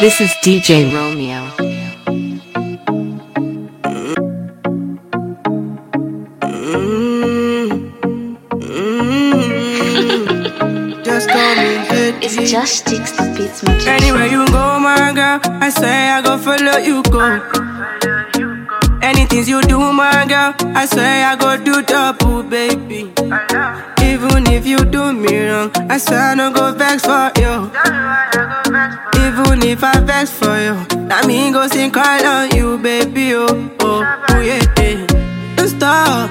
This is DJ Romeo. Just call me good. It's just sticks the beats me. Anywhere you go, my girl, I swear I go follow you go. Anything you do, my girl, I swear I go do double, baby. Even if you do me wrong, I swear I no go vex for you. Even if I vex for you, that mean go sing call on you, baby. Oh, oh, oh yeah, yeah. Don't stop,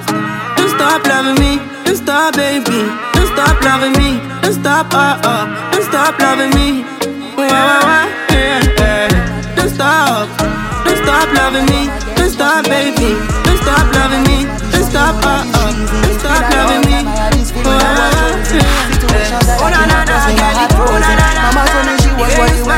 don't stop loving me, don't stop, baby. Don't stop loving me, don't stop, uh, uh, don't stop loving me. Wah, wah, yeah, yeah. Don't stop, don't stop loving me, don't stop, baby.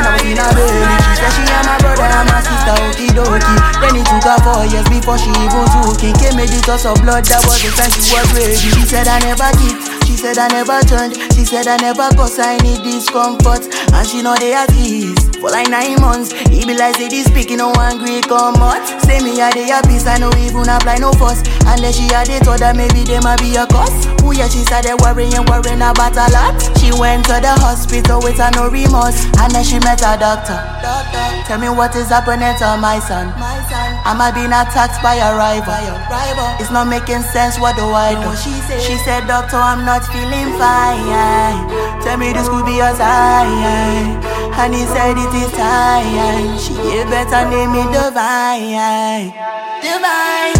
Was in a baby. She said she and my brother and my sister, okie dokie. Then it took her four years before she even took in. Came made the toss of blood, that was the time she was ready. She said I never cheat, she said I never turned. She said I never cause I need discomfort. And she know they have ease. For like nine months, he be like say this speaking no angry come out. Say me a day a peace, I no even apply no fuss. Unless she had it thought that maybe they might be a cause. Ooh yeah, she started worrying, worrying about a lot. She went to the hospital with her no remorse, and then she met a doctor. Doctor, tell me what is happening to my son. My son, am I being attacked by a rival? rival. It's not making sense. What do I do? she said, she said, doctor, I'm not feeling fine. Tell me this could be a sign. And he said it is time. She gave better name me. Divine, divine,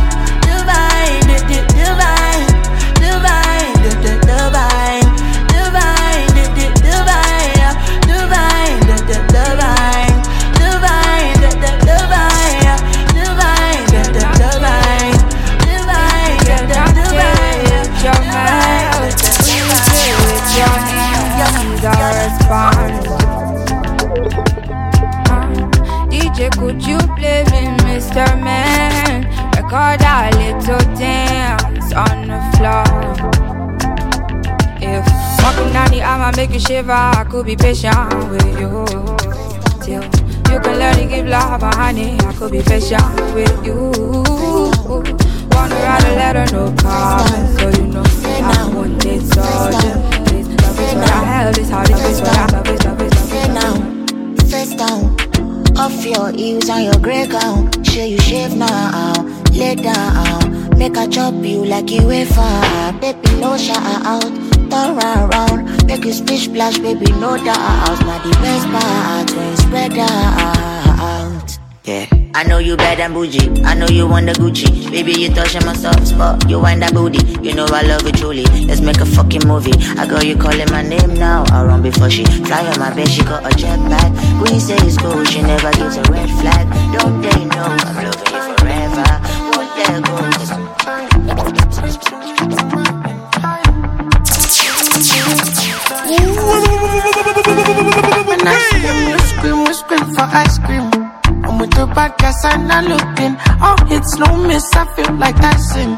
me, Mr. Man? Record a little dance on the floor. If walking down the aisle might make you shiver, I could be patient with you. Till you can learn to give love, and honey, I could be patient with you. Wanna write a letter, no comment, so you know I want it so just please love is what I have, this heart is what I love, is love is love is Sit love. down, face down. Off your heels and your grey gown. Sure you shave now. Lay down. Make a chop you like you a far. Baby, no shout out. Turn around. Make you splish splash, baby, no doubt. Now the best part when spread out. Yeah. I know you bad and bougie. I know you want the Gucci. Baby, you touching my soft spot. You wind that booty. You know I love it truly. Let's make a fucking movie. I got you calling my name now. I run before she fly on my bed. She got a jet bag. Queen say it's cool. She never gives a red flag. Don't they know I'm loving you forever? Won't let go. When I him, you scream, we scream for ice cream. Guys and I'm not looking. Oh, it's no miss, I feel like I sing.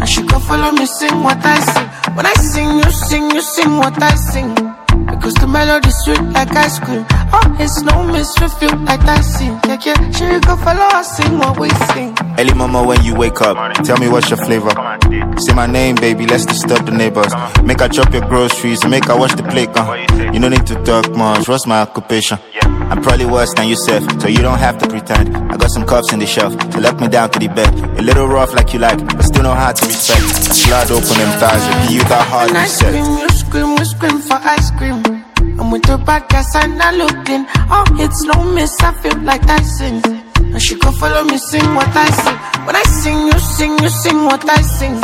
And she go follow me, sing what I sing. When I sing, you sing, you sing what I sing. Because the melody sweet like ice cream. Oh, it's no mystery, feel like I sing. Yeah, yeah, she go follow us, sing what we sing. Early mama when you wake up, tell me what's your flavor. Say my name, baby, let's disturb the neighbors. Make her chop your groceries, and make her wash the plate. Uh. You no need to talk much, what's my occupation? I'm probably worse than yourself, so you don't have to pretend. I got some cuffs in the shelf to let me down to the bed. A little rough like you like, but still know how to respect. Slide open them thighs, repeat without hard reset. Scream, scream, we scream for ice cream. I'm with the bad guys and I'm not looking. Oh, it's no miss, I feel like I sing. And she go follow me, sing what I sing. When I sing, you sing, you sing what I sing.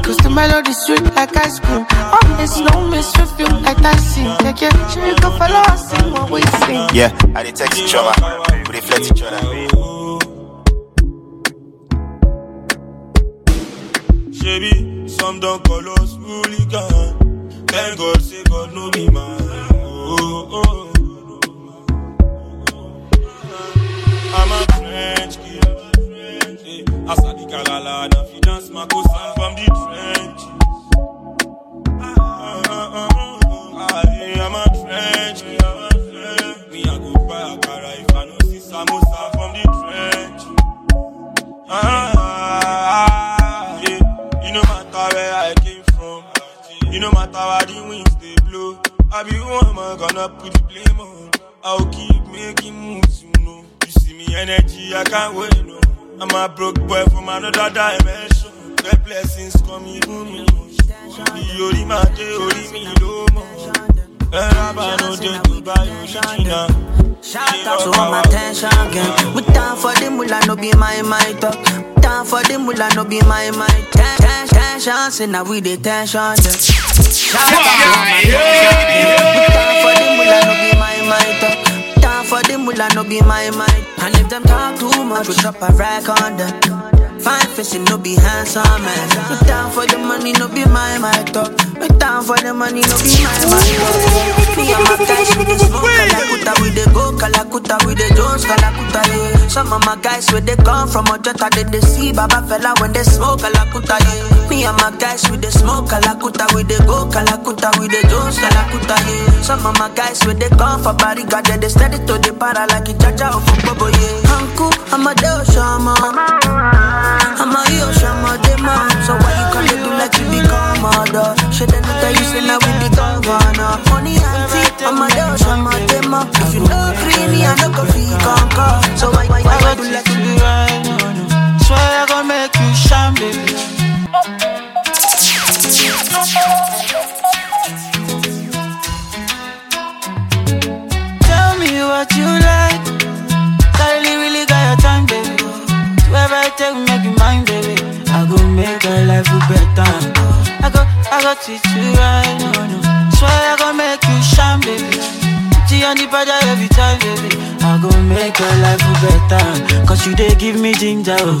Because the melody sweet like ice cream. Oh, it's no miss, we feel like I sing. Yeah, yeah, she go follow us, sing what we sing. Yeah, I dey text each other, we reflect each other. Shebi, some don't call us hooligan. Thank God, say God know me, man. Oh oh, oh, oh. I'm a French kid. Hey, I saw the galala, now fi dance my cousin from the trench. I'm a French kid. Me I go buy a car if I no see samosa from the trench. Ah. I be who am I gonna put the blame on? I'll keep making moves, you know. You see me energy, I can't wait, no. I'm a broke boy from another dimension. The blessings come even me. Be ori ma de ori mi lo mo. Eraba no de Dubai o China. Shout out to all my tension gang. We down for the mula, no be my my talk. Down for the mula, no be my my ten- tension. Say now we the tension. yeah. Shout out to all my tension gang. We down for the mula, no be my my talk. Down for the mula, no be my my. And if them talk too much, we drop a rack on them. Fine fishing, no be handsome man. We down for the money, no be my my talk. We down for the money, no be my my talk. Uh. Me and my guys, we dey smoke Kalakuta, we dey go Kalakuta, we dey Jones Kalakuta, yeah. Some of my guys, where they come from Ojota, they dey see Baba Fela when they smoke Kalakuta, yeah. Me and my guys, we dey smoke Kalakuta, we dey go Kalakuta, we dey Jones Kalakuta, yeah. Some of my guys, where they come from Bariga, they dey steady to the para like a jaja or for Bobo, yeah. Uncle, I'm a Deo Shama. I'm a yo Shama, Dema. So why you come to do like you become mother? Should I not tell you, say now we the governor. Money auntie, I'm a Deo Shama, Dema. If you no free me, I no go free conquer. So why, why, why, why do like take, make you mine, baby. I go make your life better. I go, I go treat you right, no, no. Swear I go make you shine, baby. You on the body every time, baby. I go make your life better. Cause you they give me ginger, oh.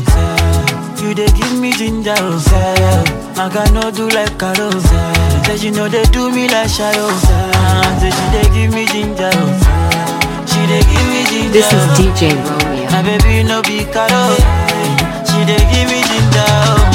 You they give me ginger, oh. I can no do like Carol, oh, she know they do me like say. Oh, say she they give me ginger, oh. She they give me ginger. This is oh. DJ Romeo. My baby no be caro. She dey give me the ginger.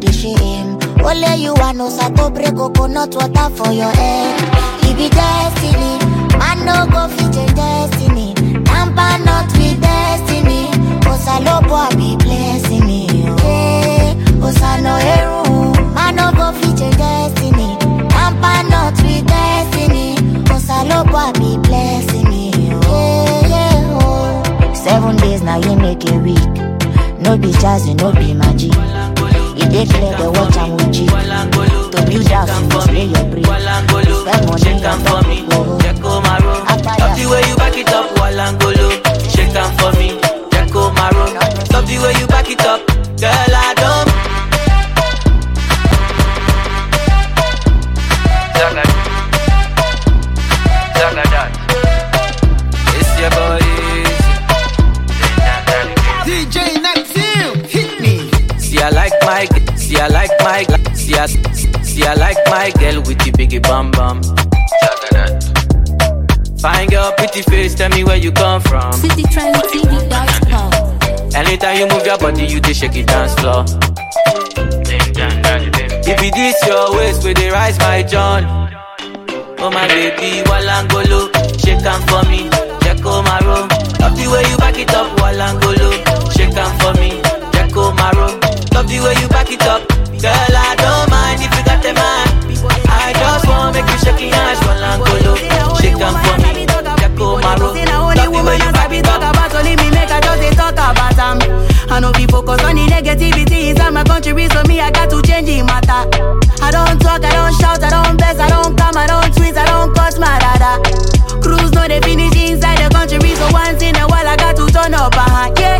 The. Only you want no sato break coconut water for your head. It be destiny, man no go fit change destiny. Tamper not destiny. Be blessing me, man no go fit destiny. Tamper not with destiny. Be blessing me, yeah, yeah, oh. Seven days now you make a week. No be jazzy, no be magic. Dey clear the am with G. To build you must lay your brick. Spend money on top of love. The way you back it up, Walangolo. Shake am for me, Jacko Maro. Love the way you back it up, girl. I don't. See I like my girl with the biggie bum bum. Fine girl, pretty face, tell me where you come from. citytrendtv.com. Anytime you move your body, you dey shake it dance floor. If it is your waist, where they rise my John. Oh my baby, Walangolo, shake am for me, Jacko Maro. Love the way you back it up, Walangolo, shake am for me, Jacko Maro. Love the way you back it up, girl. I don't mind if you got the man. I just wanna make you shake your ass, Walangolo, shake am for me, Jacko Maro. Love the way you back it up. only me make I just talk about am. I know be focus on the negativity inside my country, so me I got to change the matter. I don't talk, I don't shout, I don't bless, I don't come, I don't tweet, I don't cuss my dada. Cruise no they finish inside the country, so once in a while I got to turn up hand. Yeah,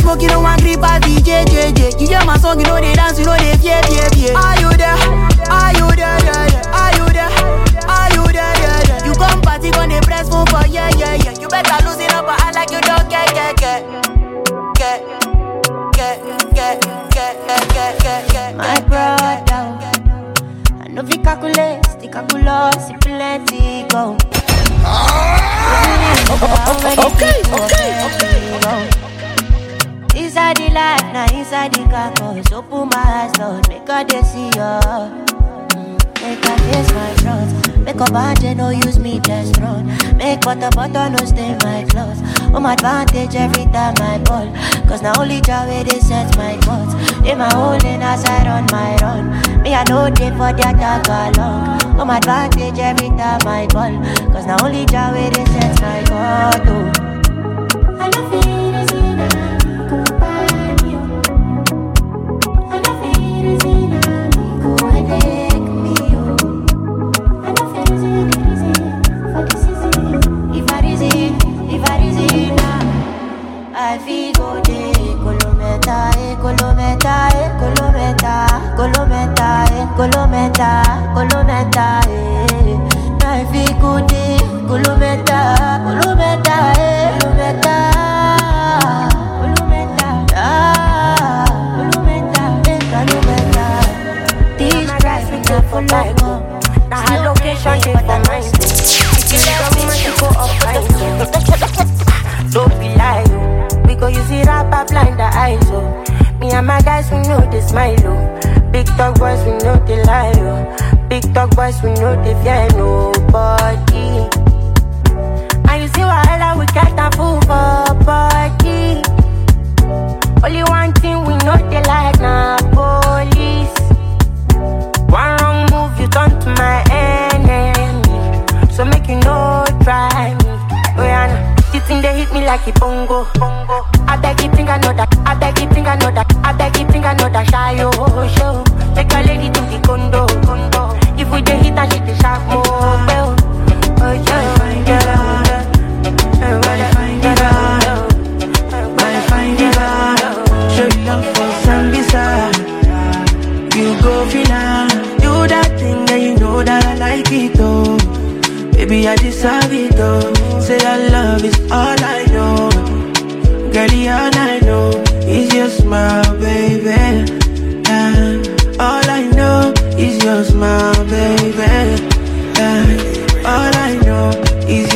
smoke, you know one grip as DJ, JJ. You hear my song, you know they dance, you know they fear, fear, fear. Are you there? Are you there? Yeah, yeah. Are you there? Are you there? Yeah, yeah. You come party, gonna press phone for yeah, yeah, yeah. You better lose it up, but I like you don't get, get, get, get, get, get, get, get, get, get, get. My brother, I know we calculate, the calculus, if plenty go. Ah! Okay, okay, okay inside the light, now inside the campus. Open my eyes, Lord, make I they see you. Make I face my front. Make up and no use me just run. Make butter, butter, no stay my clothes. Home advantage every time I ball. Cause now only Jaway they set my thoughts. They my holding as I run my run. Me, I know they for the attack along. Home advantage every time I ball. Cause now only Jaway they set my thoughts. Oh.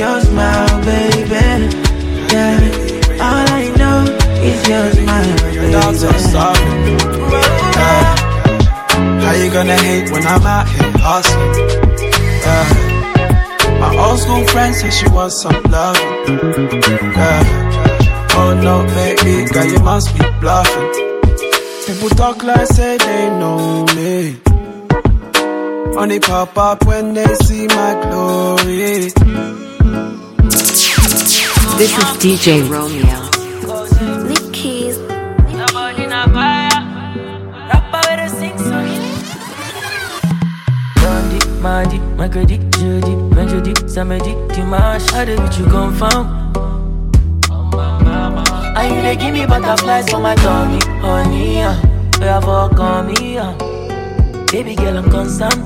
Your smile, baby. Yeah. All I know is your smile, baby. Dogs are sorry. Uh, how you gonna hate when I'm out here hustling? Uh, my old school friend said she wants some love. Uh, oh no, baby, girl, you must be bluffing. People talk like say they know me. Only pop up when they see my glory. This is DJ Romeo. Keys. Dandy, Mandy, Magredy, Judy, Benjody, Samedi, Dimash, how did you confirm? And you they give me butterflies for my tummy, honey, uh, you have all come me, uh. Baby girl, I'm concerned.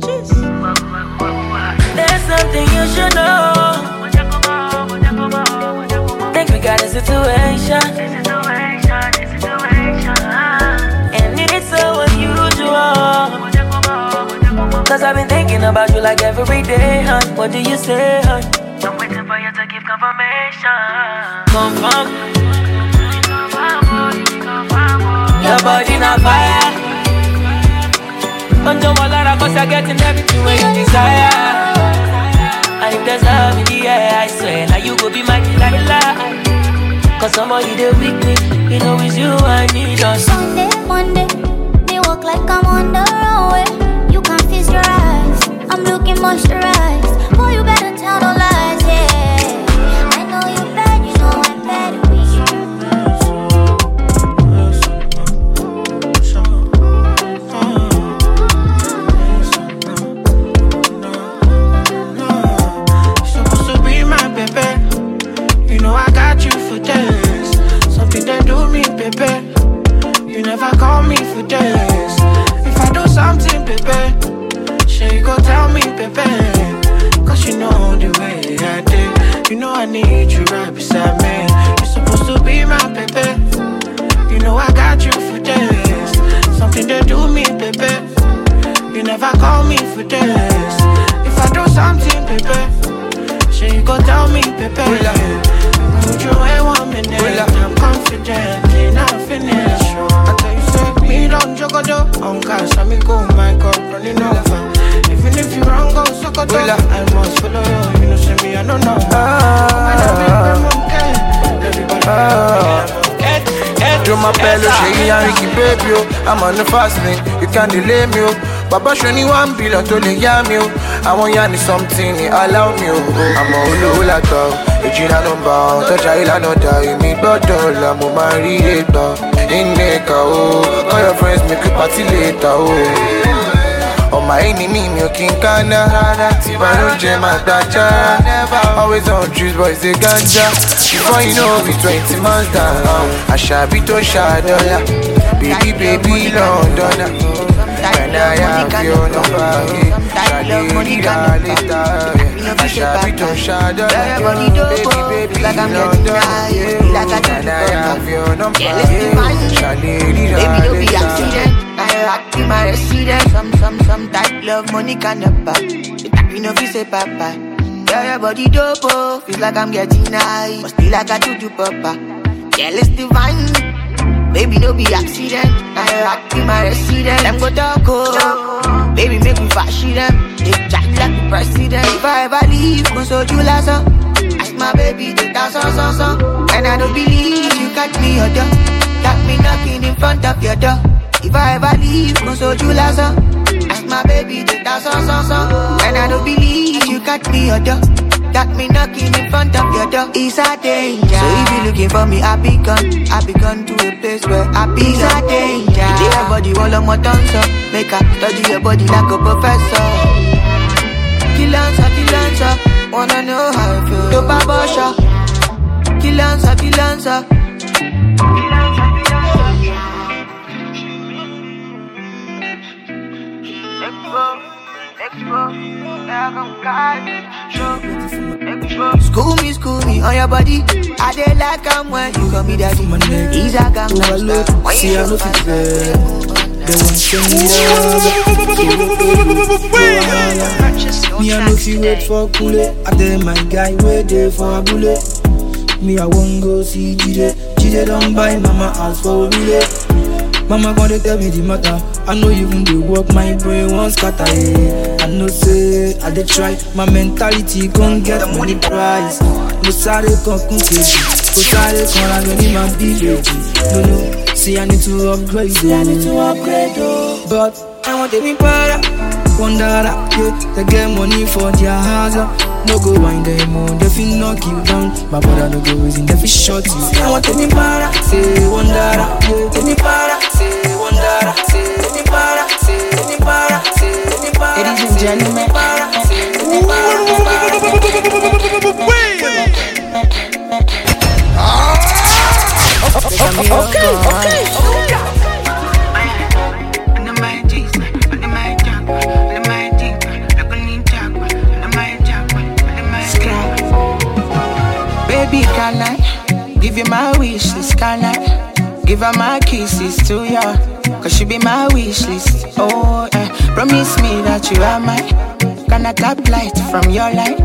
Jeez. There's something you should know. Think we got a situation. And it's so unusual. Cause I've been thinking about you like every day, hon. What do you say, hon? I'm waiting for you to give confirmation. Confirm. Your body not fire. Don't jump all out cause you're getting everything when you desire. And if there's love in the air, I swear, now you go be my Delilah. Cause somebody they weak me, you know it's you I need us. Sunday, Monday, me walk like I'm on the runway. You can't your eyes. I'm looking moisturized. Boy, you better tell no lies, tó lè yá mi o. Àwọn yá ni something ni allow me o. Àmọ́ olówó làgbà o, èjìlá ló ń bá ọ. Tọ́jà ìlànà dà èmi gbọ́dọ̀ là mo máa rí ègbà. Ilé ìka o, call your friends make you party later o. Ọmọ ẹni mi mi ò kí n kánná tí ìbànújẹ́ máa gbàjá. Always on juice boys dey ganja. Before you know it twenty months down. Àṣàbí tó ṣàdọ́là. Baby baby Londona. I have your number, ṣàlè ríra létà. Àṣàbí tó ṣàdọ́là. Baby baby Londona. When I do I have your number, Baby, no be accident. I rock in my residence. Some, love money of back. You know, if say papa. Yeah, your body dope. Feels like I'm getting high. Be like I do to do papa. Yeah, it's divine. Baby, no be accident. I rock in my residence. Them go talk, oh. Baby, make me fashion them. They chat like the president. If I ever leave, go so you last, oh. Ask my baby to dance on, on, on. And I don't believe you got me oh, your door. Got me knocking in front of your door. If I ever leave, go so you last, oh. Ask my baby to dance on, on, on. And I don't believe you got me oh, your door. Got me knocking in front of your door. It's a danger. So if you looking for me, I be gone. I be gone to a place where I be It's a danger. You your body all on my tongue, so make her study your body like a professor. Kill answer, kill answer. Wanna know how I feel. To babosha. Kill answer, kill answer. School me, school me on your body. I dey like I'm when you call me daddy. He's a style. When See, you I know fit there. They want send me Me, I know fi wait for Kule. I tell my guy wait there for a bullet. Me, I won't go see Jide. Jide don't buy mama house for a bullet. Mama gonna tell me the matter. I know even the work my brain won't scatter. Yeah. I know say I dey try. My mentality gon' get money price. Mo sáré kan kún kejì. Kò sáré kan ra mi ní my village. No no, see I need to upgrade. See I need to upgrade. Oh. But I want to be para. Wondara, yeah, they get money for their house. uh. No go wind them on, they feel knock you down. My brother no go reason, they feel short you. I want to be para, say wondara, yeah, take me para, say wondara, say take me para, And gentlemen, Okay, okay. Baby, give you my wish list? Can I give her my kisses to ya? Cause she be my wish list. Oh, eh. promise me that you are mine. Can I tap light from your light?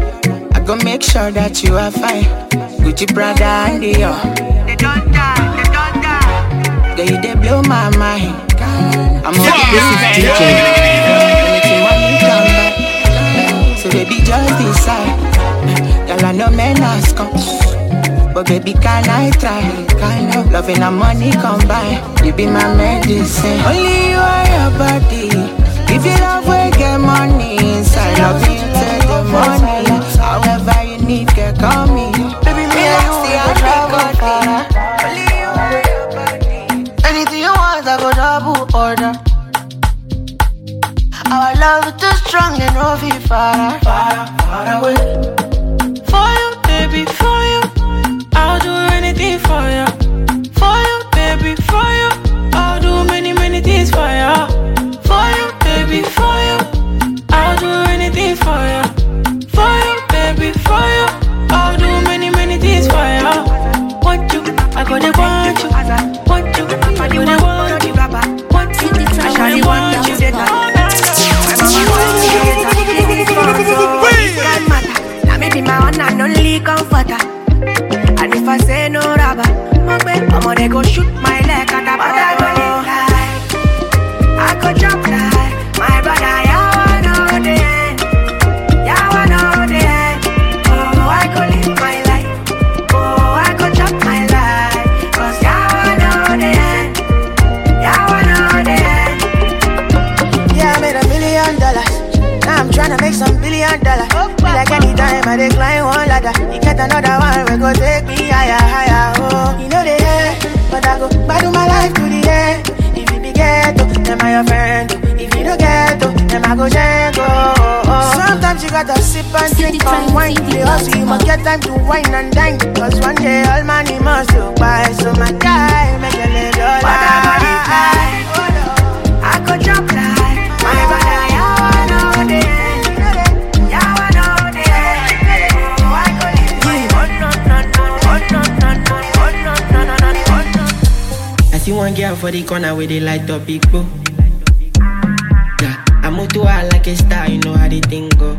I go make sure that you are fine. Gucci, Prada, and Dior. They don't die, they don't die. Girl, you they blow my mind. I'm a This is DJ. Anything money come back. So baby, just decide. Girl, I know men ask come. But baby, can I try? Can of loving and money combine. You be my medicine. Only you are your body. If you love, we get money inside. Love you till the morning. However you need, girl, call me. Baby, me and you, go travel far. Only you are your body. Anything you want, I go double order. Our love is too strong and no far, far, far away. For the corner where they light up big bro. Yeah, I move to her like a star, you know how the thing go.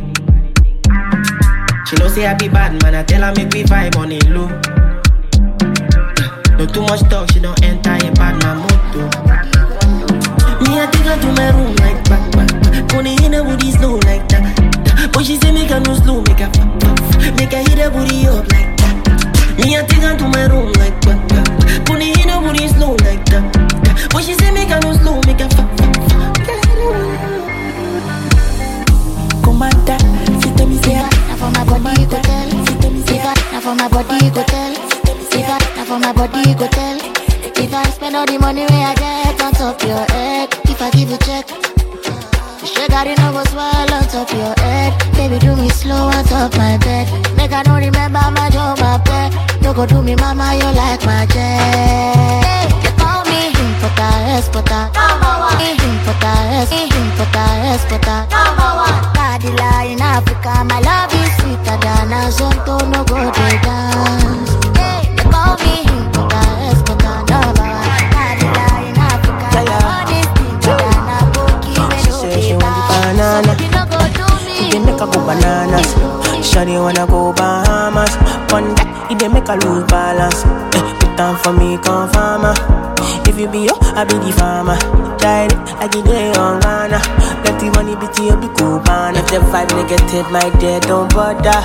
She know say I be bad man, I tell her make we vibe on it low. No too much talk, she don't enter a bad man moto. Me I take her to my room like back back. back. In her booty slow like that. But she say make her no slow, make her fuck fuck. Make her hit her booty up like that. Me I take her to my room like back back. Pony in her booty slow like that. But she say make her no slow, make her fuck fuck fuck. Commander, si te me say ah, Now for my body go tell. Si te me say ah, Now for my body go tell. If I, now for my body go tell. If I spend all the money where I get on top your head If I give you check it no go swell on top your head. Baby do me slow on top my bed. Make I don't remember my job my pet No go do me mama you like my jet Exporta Importa, exporta. Number one. In Africa My love is sweeter than a zonto No go they dance They call me Importa, exporta Number one. Cadilla in Africa My love is sweeter than a cookie We no Say she they want the dance. Somebody no go do me. It dey make her go bananas. Shawty wanna go Bahamas. One that it make her lose balance. Eh, put time for me, come farmer. You be yo, I be the farmer. It like you dey on Ghana. Let the money be to you, be cool, man. Ah. If the vibe negative, my dear, don't bother.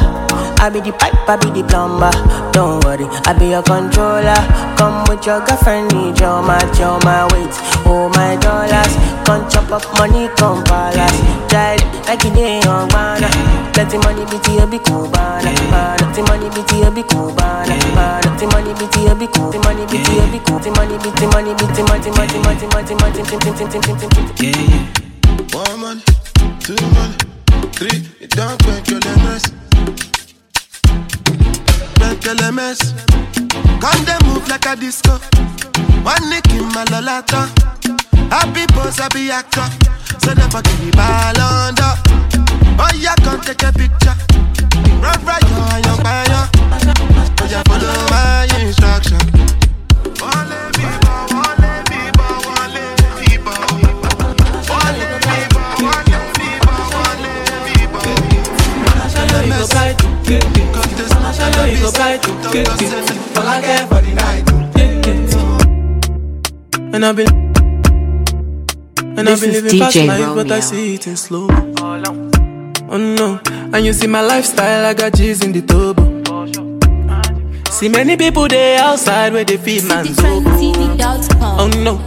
I be the pipe, I be the plumber. Don't worry, I be your controller. Come with your girlfriend, need your match, your my weight, oh my dollars. Come chop up money, come palace. Try it like you on Ghana. Ah. Let the money be to be cool bad, bad. Let the money be to be cool bad, bad. Let the money be to be cool. The money be to be cool. The money be to money be to money money money money money tim tim tim tim tim tim tim. Yeah. One man, two man, three. Don't control the mess. Control the mess. Can they move like a disco. One nick in my lolata. Happy boss, happy actor. So never give me ball under. Oh yeah, come take a picture. Run right, yo, young fire. Oh yeah, follow my instruction. Wale bibo, wale bibo, wale bibo. Wale bibo, wale bibo, wale bibo. you go buy to get it. I know you go buy to get it. All I care for the night. And I've been and This I've been is living fast DJ life, but I Romeo. see it in slow. Oh no, and you see my lifestyle, I got G's in the turbo. See many people there outside where they feed oboe. Oh no,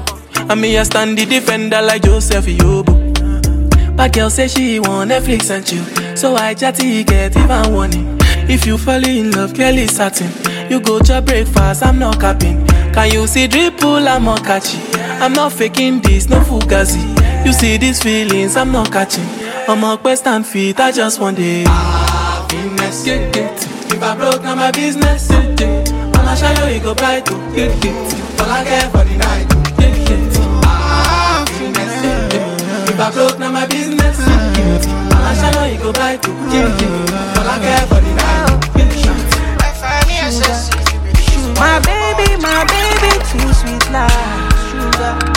and me I stand the defender like Joseph Yobo. But girl say she want Netflix and chill, so I chatty get even warning. If you fall in love, Kelly satin. You go to breakfast, I'm not capping. Can you see dripple? I'm not catchy. I'm not faking this, no fugazi. You see these feelings, I'm not catching. I'm a quest and feet, I just want it. Ah, Happiness, yeah, it. If I broke, now my business, yeah, yeah. When I shine, you go bright, to get it. All I care for the night, oh, yeah, yeah. Happiness, yeah, yeah. If I broke, now my business, yeah, yeah. When I shine, you go bright, oh, yeah, yeah. All I care for the night, oh, yeah, my baby, my baby, too sweet life, sugar.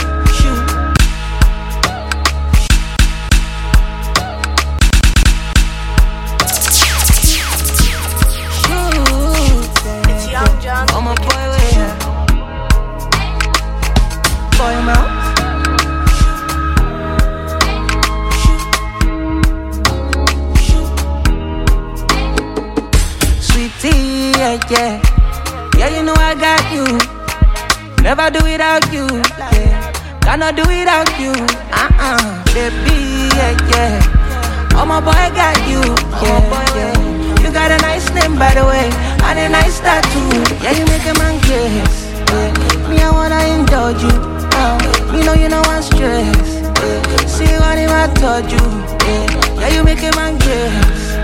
Oh my boy, wait. Boy, mouth. Sweetie, yeah, yeah. Yeah, you know I got you. Never do without you. Yeah. Cannot do without you. Uh-uh. Baby, yeah, yeah. Oh, my boy got you. Yeah, yeah. You got a nice name, by the way, and a nice tattoo. Yeah, you make a man kiss. Yeah. Me, I wanna indulge you. Uh, me know you know I'm stress. Yeah. See what if I told you? Yeah, yeah you make a man kiss.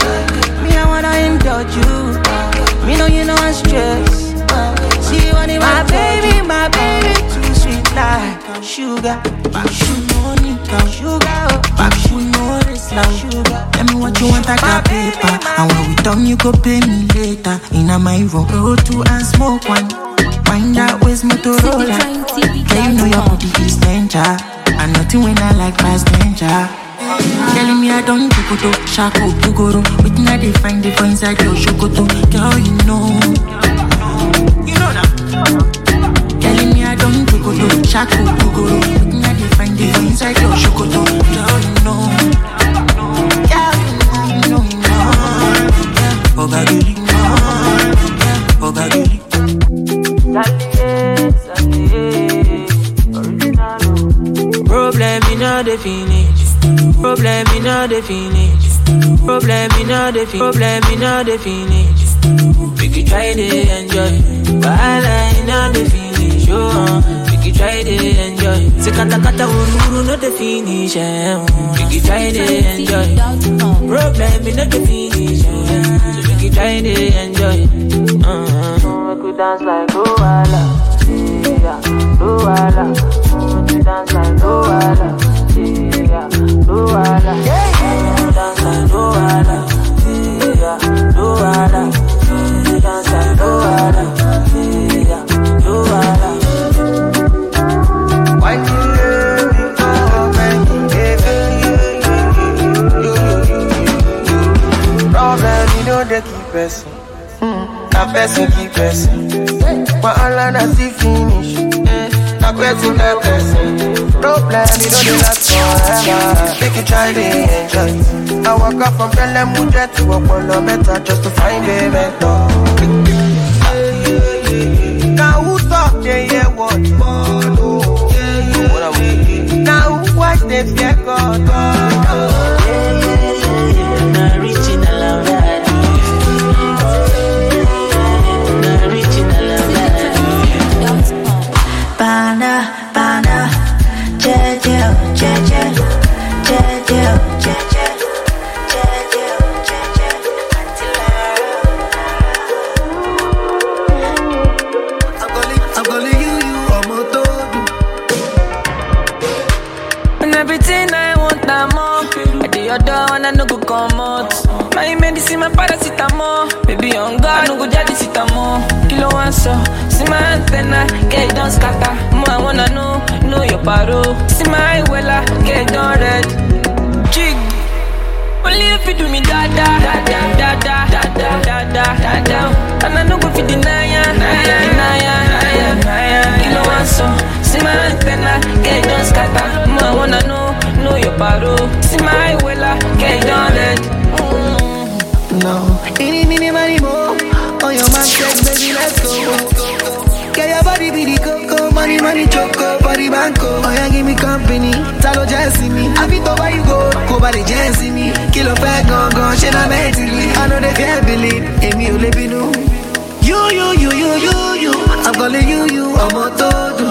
Yeah. Me, I wanna indulge you. Uh, me know you know I'm stress. Uh, see what if my I baby, you? my baby, too sweet like sugar. Sugar, sugar, Back you know this like sugar. Tell me what you want, I got paper. And when we done, you go pay me later. In a my room, roll two and smoke one. Wind that waist Motorola. Girl, you know your body is danger. And nothing when I like past danger. Telling me I don't do go to oh. Shako Bugoro. Waiting I they find the for inside your shokoto. Girl, you know. You know that. Gogodo, Shaku, Looking at the fine inside your Shokoto. Girl, you know. Problem, in know the. Problem, in know the. Problem, in know the. Problem, you know definition. We could try to enjoy, but I like the finish try to enjoy. Se kata kata ururu no the finish. Uh, we try to enjoy. Problem all the finish. So we could try to enjoy. Uh-huh. We could dance like Luala. Yeah, Luala. We could dance like Luala. Yeah, Luala. Yeah, dance like Luala. person. Mm. Na person keep person. But all I know finish. Na question that person. Problem, you know the last forever. Make you try to enjoy. I walk up from friend, let me jet to walk on the better just to find a mentor. Now who talk, yeah, yeah, what? Now who watch them, yeah, God. So, see my antenna, get it done scatter. More I wanna know, know your paro. See my wella, get it done red. Jig. Only if you do me da da da da da da da da da da da And I no go fi deny ya, deny ya, deny ya Kilo one so, see my antenna, get it done scatter More I wanna know, know your paro See my wella, get it done red No, any, mini, money, more. On your man, let's go. Get your body be the coco, money, money, choco, body banco. Oh, yeah, give me company. Talo Jesse me. I be to buy you go, go by the Jesse me. Kilo fat, gone, gone, shit, I'm mentally. I know they can't believe, Amy, you live in You, you, you, you, you, you. I'm calling you, you, I'm a todo.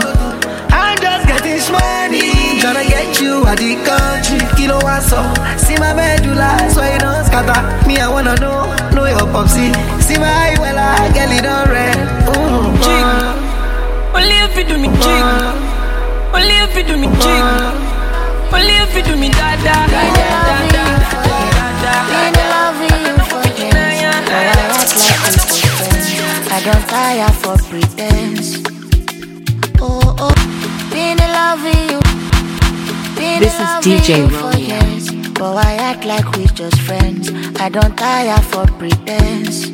I'm just getting money. Tryna get you out the country. Kilo one so. See my medulla, so you don't scatter. Me, I wanna know, know your popsy. See my eye, well, I get it on red. Ooh, Jig. Only if you do me jig. Only if you do me jig. Only if you do me da da da da da da Been in love with you for years, but I act like we good friends. I don't tire for pretense. Oh oh, been in love with you. Been This is DJ with but I act like we just friends. I don't tire for pretense.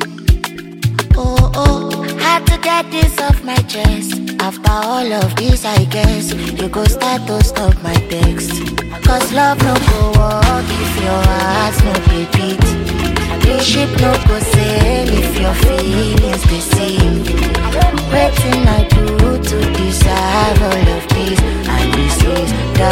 Oh oh, had to get this off my chest. After all of this, I guess you go start to stop my text. Cause love no go walk if your heart's no dey beat. The ship no go sail if your feelings dey sink. Wetin I do to deserve all of this? And this is the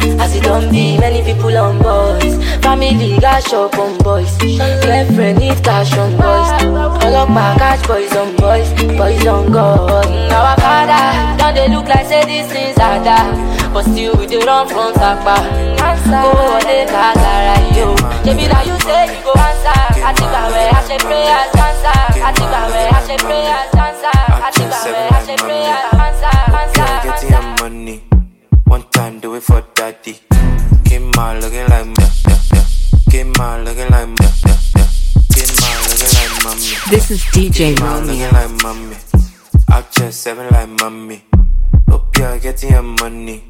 as it don't be Many people on boys. Family got shop on boys. Girlfriend need cash on boys. Call up my cash boys on boys. Boys on God. Our father Now they look like say these things are that But still we dey run from sapa Go wọlé kagara yo Ṣebí na you say you go answer. Àti gbàwẹ̀ àṣẹ prayers answer. Àti gbàwẹ̀ àṣẹ prayers answer. Àti gbàwẹ̀ àṣẹ prayers. This is DJ Came out Romeo. looking like mommy. Out just seven like mommy. Hope you're getting your money.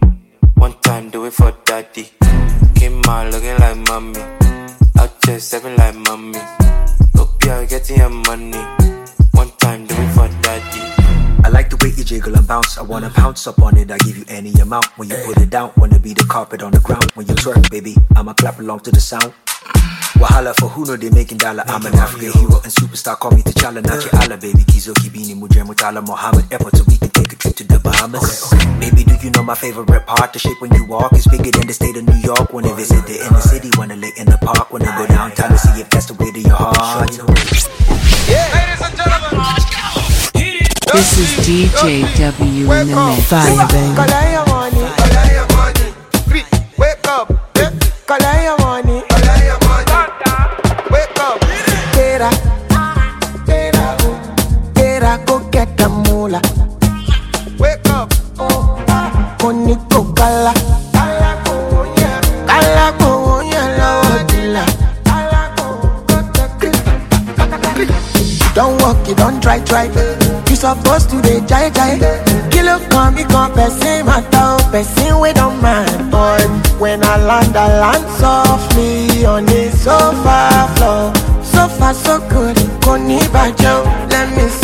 One time, do it for daddy. Came out looking like mommy. Out just seven like mommy. Hope you're getting your money. One time, do it for daddy. I like the way you jiggle and bounce. I wanna pounce up on it. I give you any amount when you put it down. Wanna be the carpet on the ground when you twerk, baby. I'ma clap along to the sound. Wahala for who know they making dollar. I'm an African hero and superstar. Call me T'Challa, not your Allah, baby. Kizo Kibini Mujer Mutala Muhammad. Airport so we can take a trip to the Bahamas. Baby, do you know my favorite part? The shape when you walk is bigger than the state of New York. Wanna visit the inner city, wanna lay in the park, wanna go downtown to see if that's the way to your heart. This is DJ W in the mix. Fire, baby. Collect your money. Collect. Wake up. Try, try. You supposed to be jai jai. Kilo come, me come, person matter, person we don't mind. But when I land, I land softly on the sofa floor. So far, so good. Koni bajo, let me see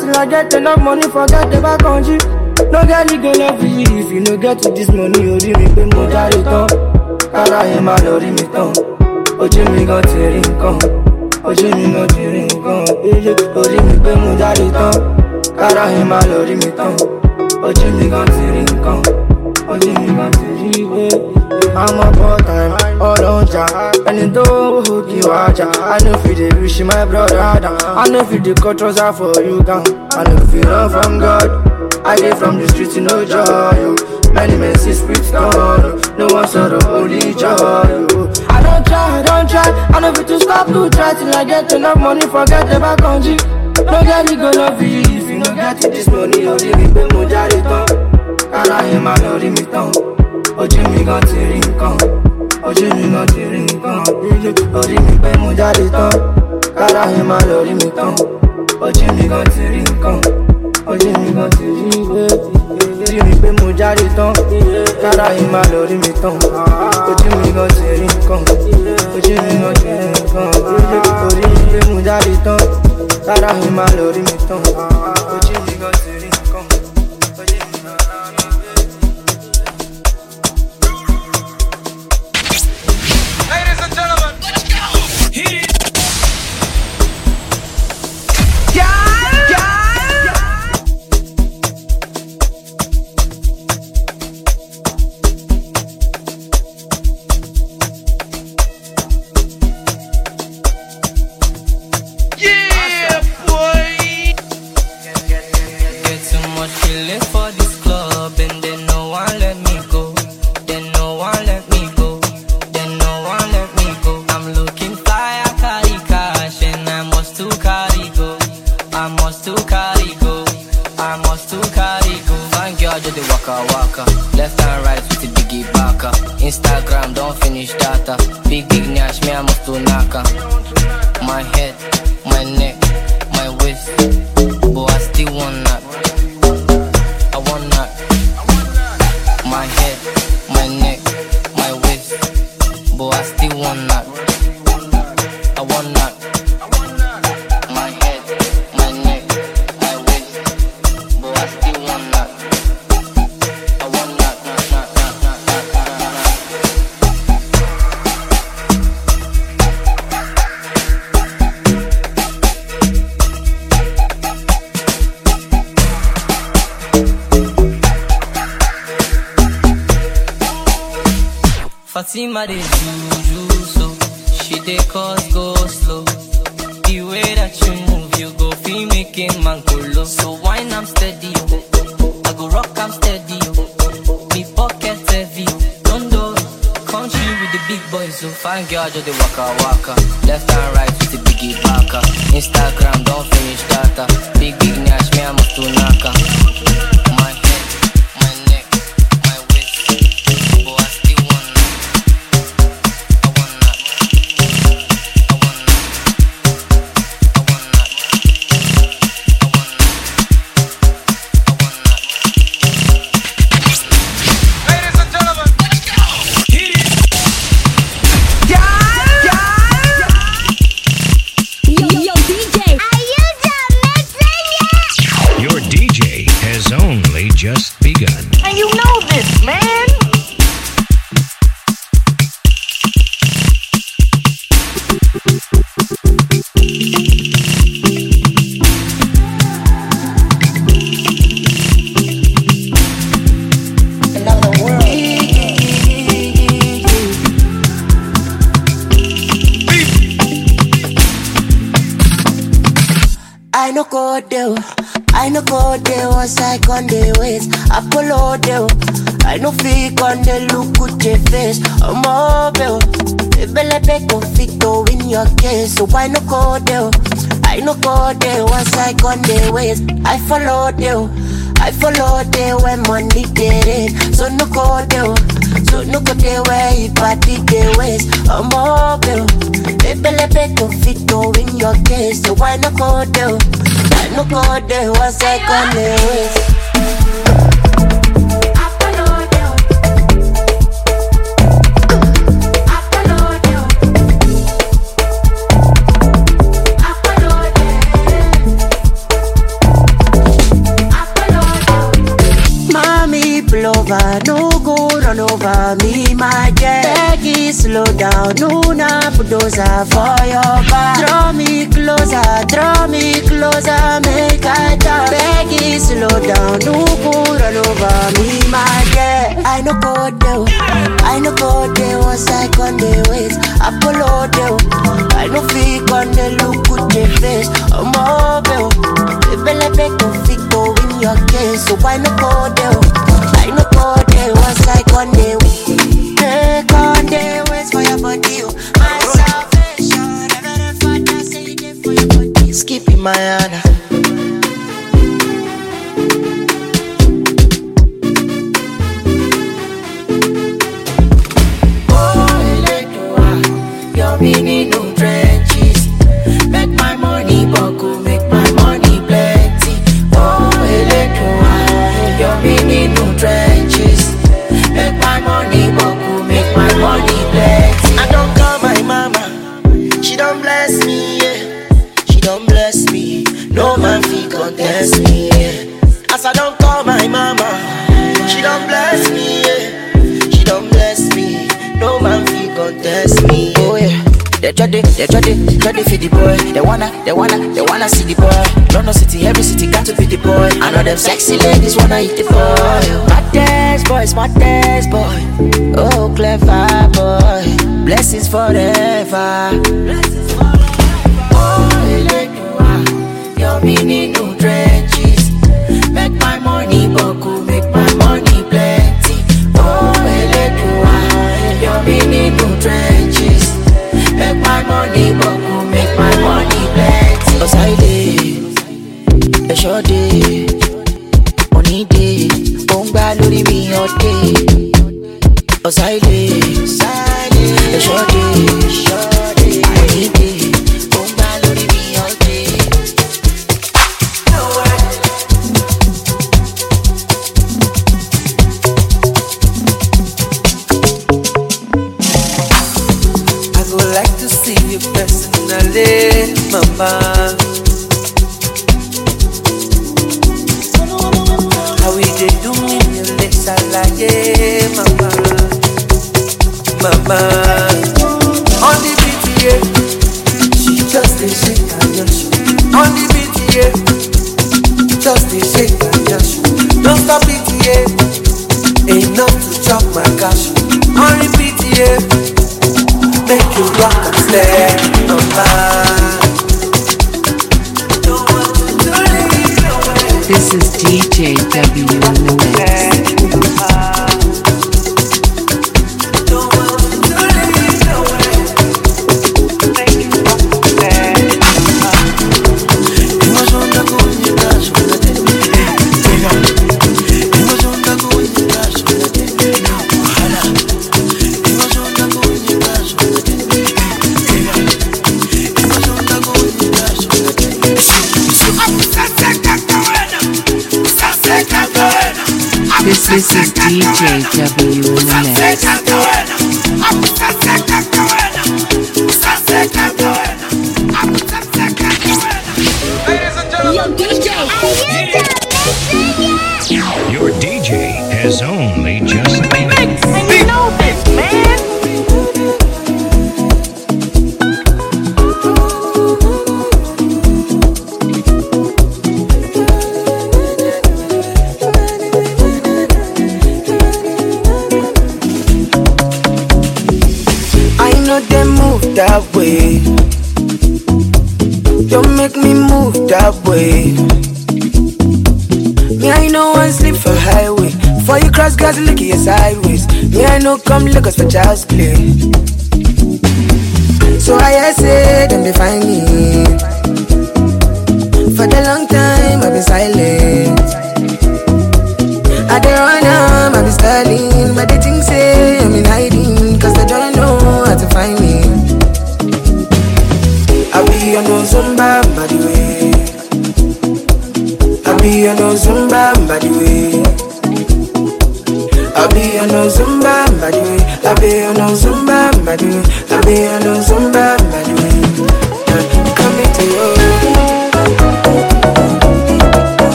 till I get enough money, forget on you. No girl, you gonna feel if you no get to this money, you me pé mo jáde tán. Kára yẹn máa lọ rí mi tán. Ojú mi gan ti rí nǹkan. Ojú mi gan ti rí nǹkan. Orí mi pé mo jáde tán. Kára yẹn máa lọ rí mi tán. Ojú mi gan ti rí nǹkan. Ojú mi gan ti rí pé. I'm a part time, all on ja. And it don't hook you aja. I know if you wish my brother down. I know if the cultures are for you down. I know if you run from God. I get from the streets, you know joy. oh. Many men see spirits gone. oh. No one saw the holy joy. oh. I don't try, I don't try. I know if to stop to try till I get enough money, forget the on G. No girl, you go love you if you no get it this money. Oh, leave me pé mo jáde tán. Kára yẹn máa lọ rí mi tán. Ojú mi gan ti rí nǹkan. Ojú mi gan ti rí nǹkan. Orí mi pé mo jáde tán. Kára yẹn máa lọ mi tán. Ojú mi gan ti rí nǹkan. Ojú mi gan ti rí orí mi pé mo jáde tán. Kára yẹn máa lọ mi tán. Ojú mi gan ti rí nǹkan. Ojú mi gan ti rí nǹkan. Orí mi pé mo jáde tán. Kára yẹn máa lọ mi tán. Fatima dey juju so she dey cause go slow. The way that you move, you go feel making man go low. So wine I'm steady. I go rock I'm steady. Me pocket heavy, don't do country with the big boys. So fine girl just the waka waka, so I no go there. I no go there once I on the ways. I follow there. I follow there when money get it. So no go there. So no go there where party the ways. I'm mobile. Ebelebe conflicto in your case. So why no go there? I no go there once I on the ways. Over, no go run over me, my jet. Peggy, slow down, no na bulldozer for your back. Draw me closer, draw me closer, make I talk. Peggy, slow down, no go run over me, my jet. I no go there, oh. I no go there once I on the ways. I follow there, oh. I no fake on the look with your face. I'm mobile, oh. Ebelebe conflicto in your case, so why no go there? I no go there once I on the way. Take on the ways for your body, oh. my salvation. Body. Oh. Skipping my honor. My mama, she don't bless me, yeah. She don't bless me. No man fi contest me, oh yeah. They try to, they try to, try to feed the boy. They wanna, they wanna, they wanna see the boy. London city, every city got to be the boy. I know them sexy ladies wanna eat the boy. My dance boy, my dance boy. Oh, clever boy. Blessings forever. Oh, Eledua, you're meaning no ẹ̀ṣọ́ dé òní dé ó ń gbá lórí mi ọdẹ ọ̀sá ilé ẹ̀ṣọ́ dé.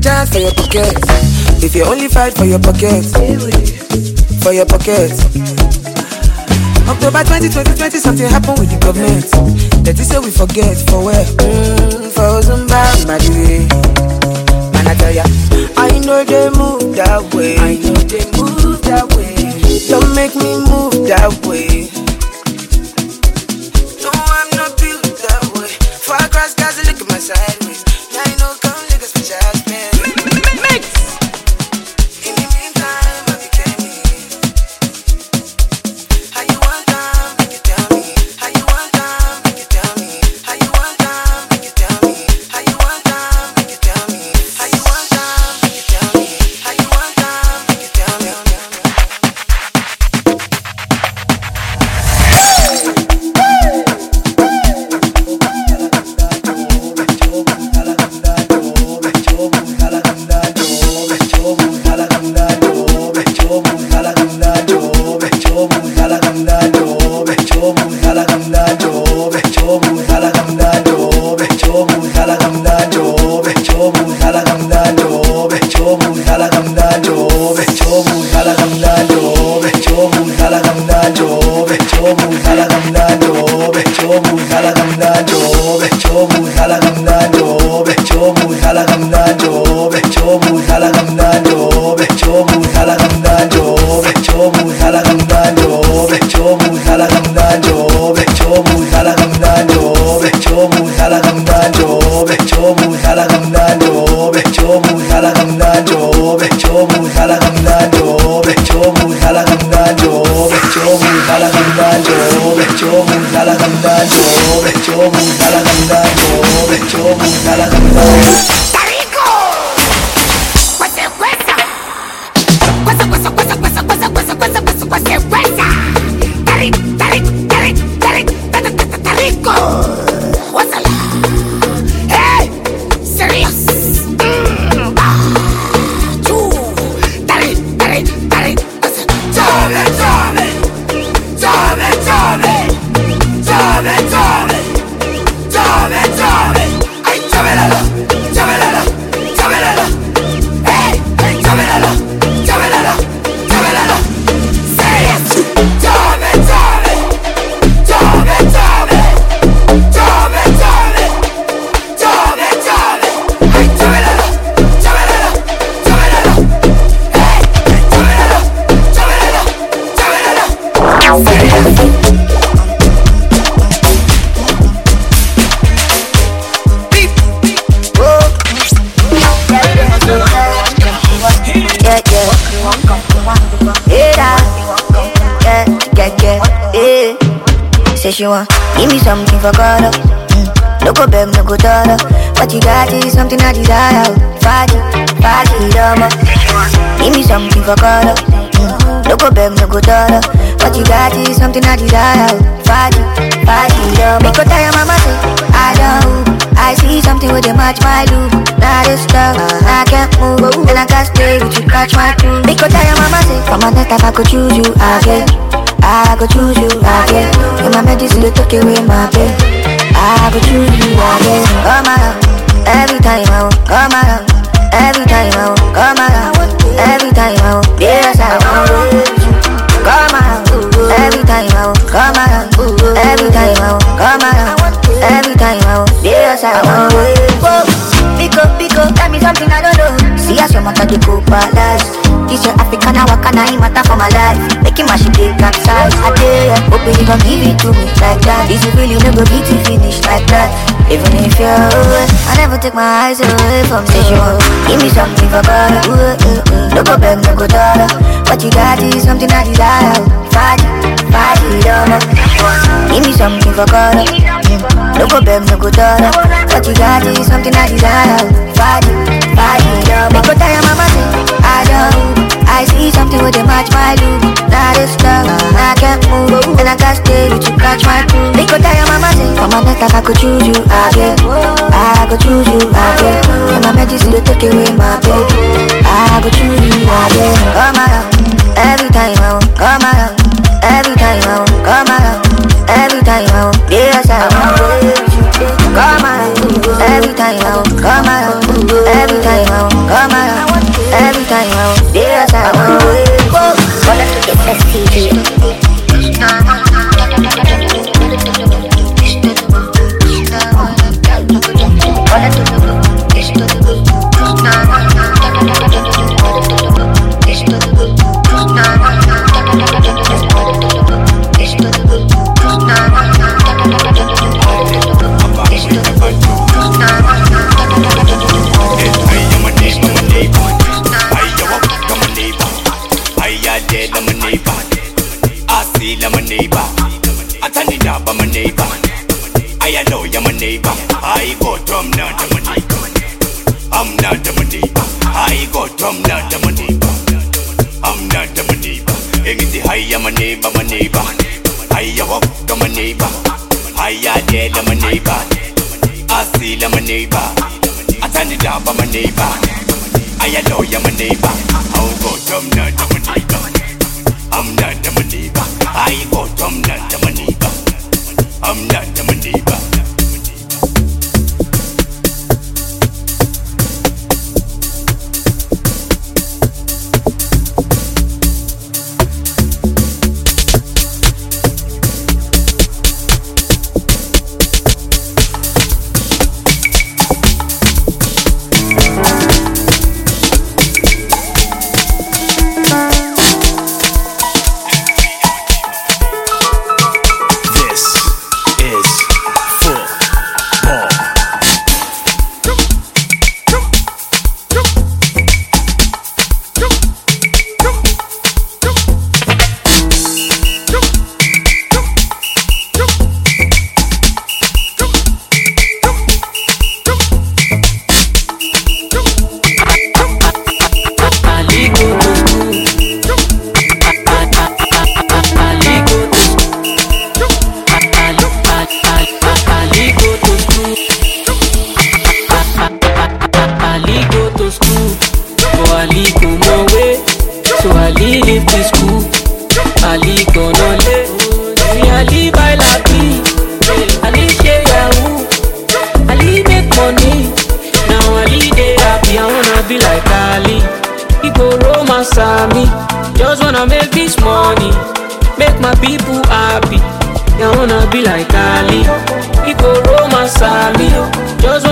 chance for your pockets, If you only fight for your pockets, for your pockets. October 20, 2020, something happened with the government. That is say we forget for where? Mm, for Zumba, Madire. Man, I tell ya, I know they move that way. I know they move that way. Don't make me move that way. No, I'm not built that way. Far across guys, look at my side. Mm. No go beg, no go dollar. What you got is something I desire. Fight it, fight it. Because tell your mama say I don't. I see something with a match my look. Now this stuff, I can't move. And I can't stay with you, catch my crew. Because tell your mama say, From my time I could choose you again. I could choose you again. In my medicine, they took away my pain. I could choose you again. Come around, every time I will. Come around, every time I will. Come around, every time I will. Yes, I will. Come around, every time I will. Come around, every time I will. Come around, every time I I will. Whoa, pick up, pick up, tell me something I don't know. See as your mother the cook balance. This your African, I walk and I matter for my life. Making my shit take capsize. I dare, hoping you gon' give it to me like that. This is really never be to finish like that. Even if you're I never take my eyes away from you. Give me something for color. No go beg, no go dollar. What you got is something I desire. Fight it, um. Give me something for color. No go beg, no go dollar. What you got is something I desire. Fight it, fight it, um. Because tell your mama say I don't. I see something with a match my look. Now this stuff, I can't move, and I can't stay with you, catch my crew. Because tell your mama say, for my life I could choose you again. I could choose you again. And my medicine they take away my pain. I could choose you again. Come around, every time I will. Come around, every time I will. Come around, every time I will. Every time I will. Come around, every time I will. Come around, every time I will. Yes I will. Wanna to get best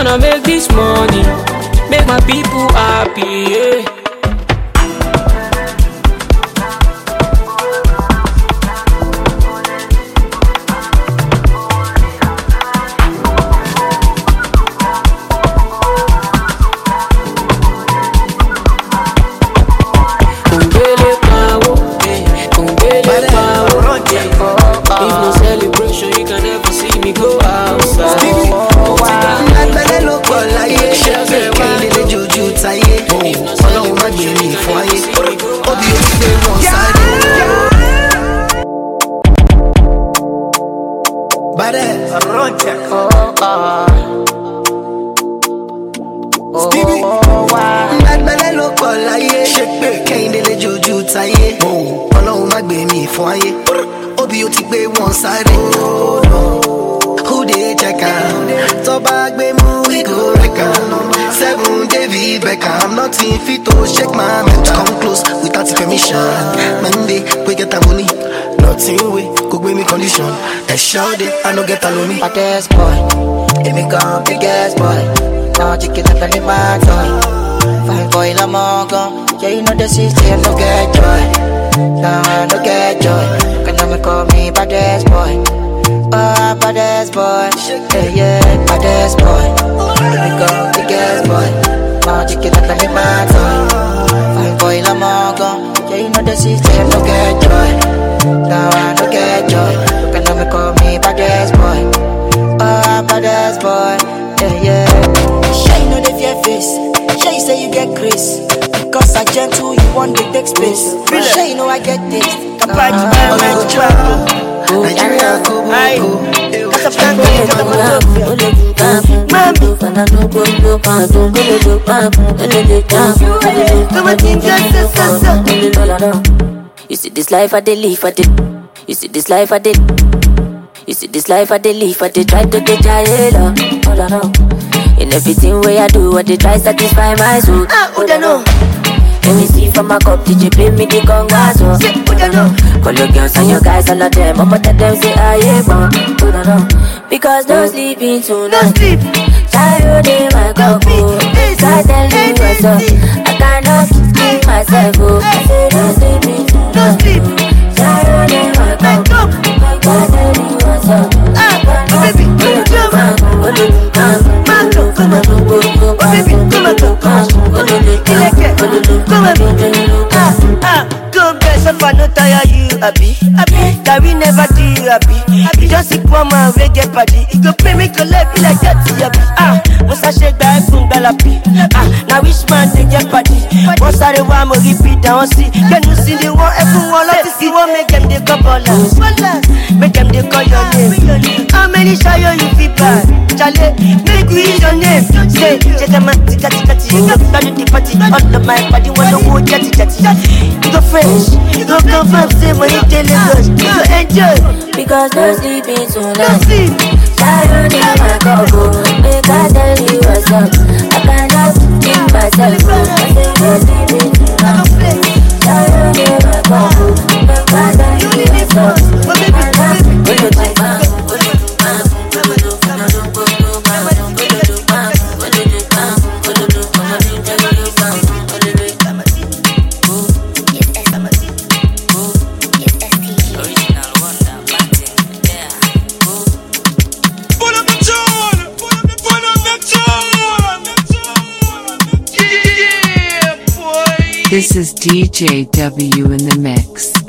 Wanna make this money. Make my people happy. Yeah. You know the system, no get joy. Now I no get joy. Can you call me baddest boy? Oh, baddest boy. Yeah, yeah, baddest boy. Èmi gan biggest boy. Now chicken up and my toy. Fine boy, I'm all gone. Yeah, you know the system, no get joy. Now I no get joy. Can you call me baddest boy? Oh, baddest boy. Yeah, yeah. Sure you know the fear face. Sure you say you get grace. Because I gentle, you want to take space. Sure you know I get this. Kapaji, uh, uh, Nigeria, go, go, go. You see this life I dey live, I dey. You see this life I dey. You see this life I dey live, I dey try to dey jail, all I know. In everything way I do, I dey try satisfy my soul. Ah, who don't know? Let me see from my cup, DJ play me the congas, oh. Who don't know? Call your girls and your guys, all of them. I'ma tell them say I am born. Who don't know? Because no mm. sleeping tonight. No sleep. Child in my cup, oh. God tell me what's up. I cannot keep myself, oh. I say no sleeping tonight. No sleep. Child in my cup, God tell me what's up. Come on, come on, come on, baby, come on, come on, Come on, go best if I no tire you. How many shy you feel bad? Charlie, make we your name. Say, gentleman, tika tika tika, started the party. All of my body wanna go jetty jetty. You go fresh, go confirm, say when you tell ah. us, you go enjoy. Because no sleeping tonight. No sleep. Tired in my oh. Make I tell you what's up. I cannot keep myself. I say no sleeping tonight. Tired in my oh. Make I tell you what's up. This is DJ W in the mix.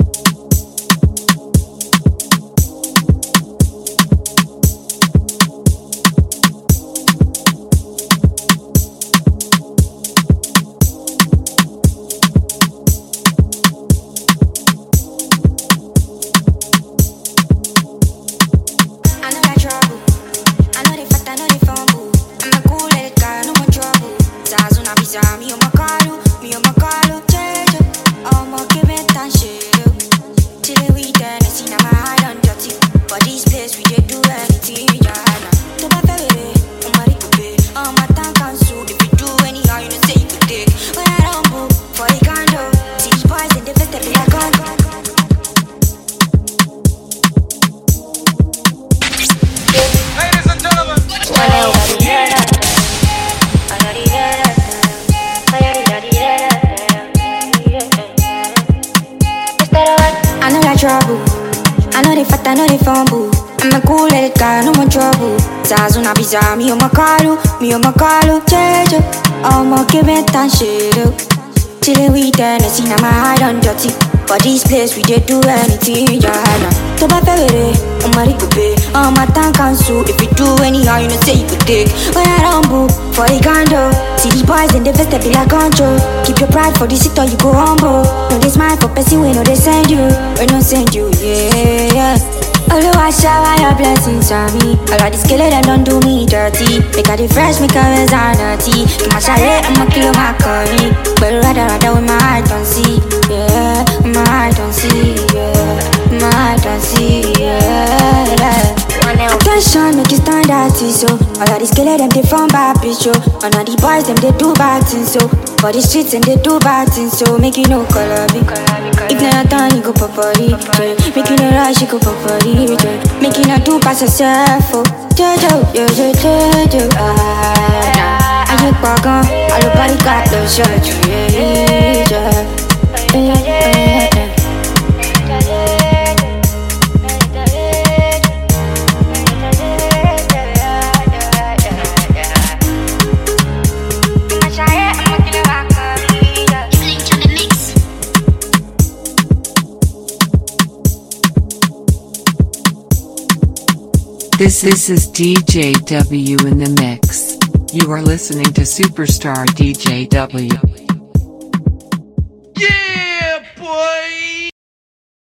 Trouble. I know they fat, I know they fumble. I'm a cool headed guy, no more trouble. Zazuna bizarre, me on my carlo, me on my carlo. Oh, my give me that shit. Chillin' with Tennessee, now my heart on dirty. For this place, we did do anything, yeah, nah. To my favorite, I'm a rico pay. I'm a tank cancel. If you do anyhow, you know, say you could take. When I rumble for the condo, see the boys in the vest, they be like control. Keep your pride for the seat, or you go humble. No, they smile for person, we know they send you. We don't send you, yeah, yeah. I shower your blessings on me All of this killer that don't do me dirty Make her the fresh, make her dirty Give my chalet, I'ma kill my curry But rather, rather with my heart don't see Attention, make you stand out, so. All of these killer, them, they from bad bitch, yo And all the boys, them, they do bad things, so. For the streets, and they do bad things, so. Make you no color, be If not done, you go pop body Make you no rush, you go pop body Make you not do pass yourself, oh. Jojo, yo, jojo, ah, nah Aye, bagan, all the body got yeah, yeah, yeah, yeah, yeah. This this is DJ W in the mix. You are listening to Superstar DJ W. Yeah, boy.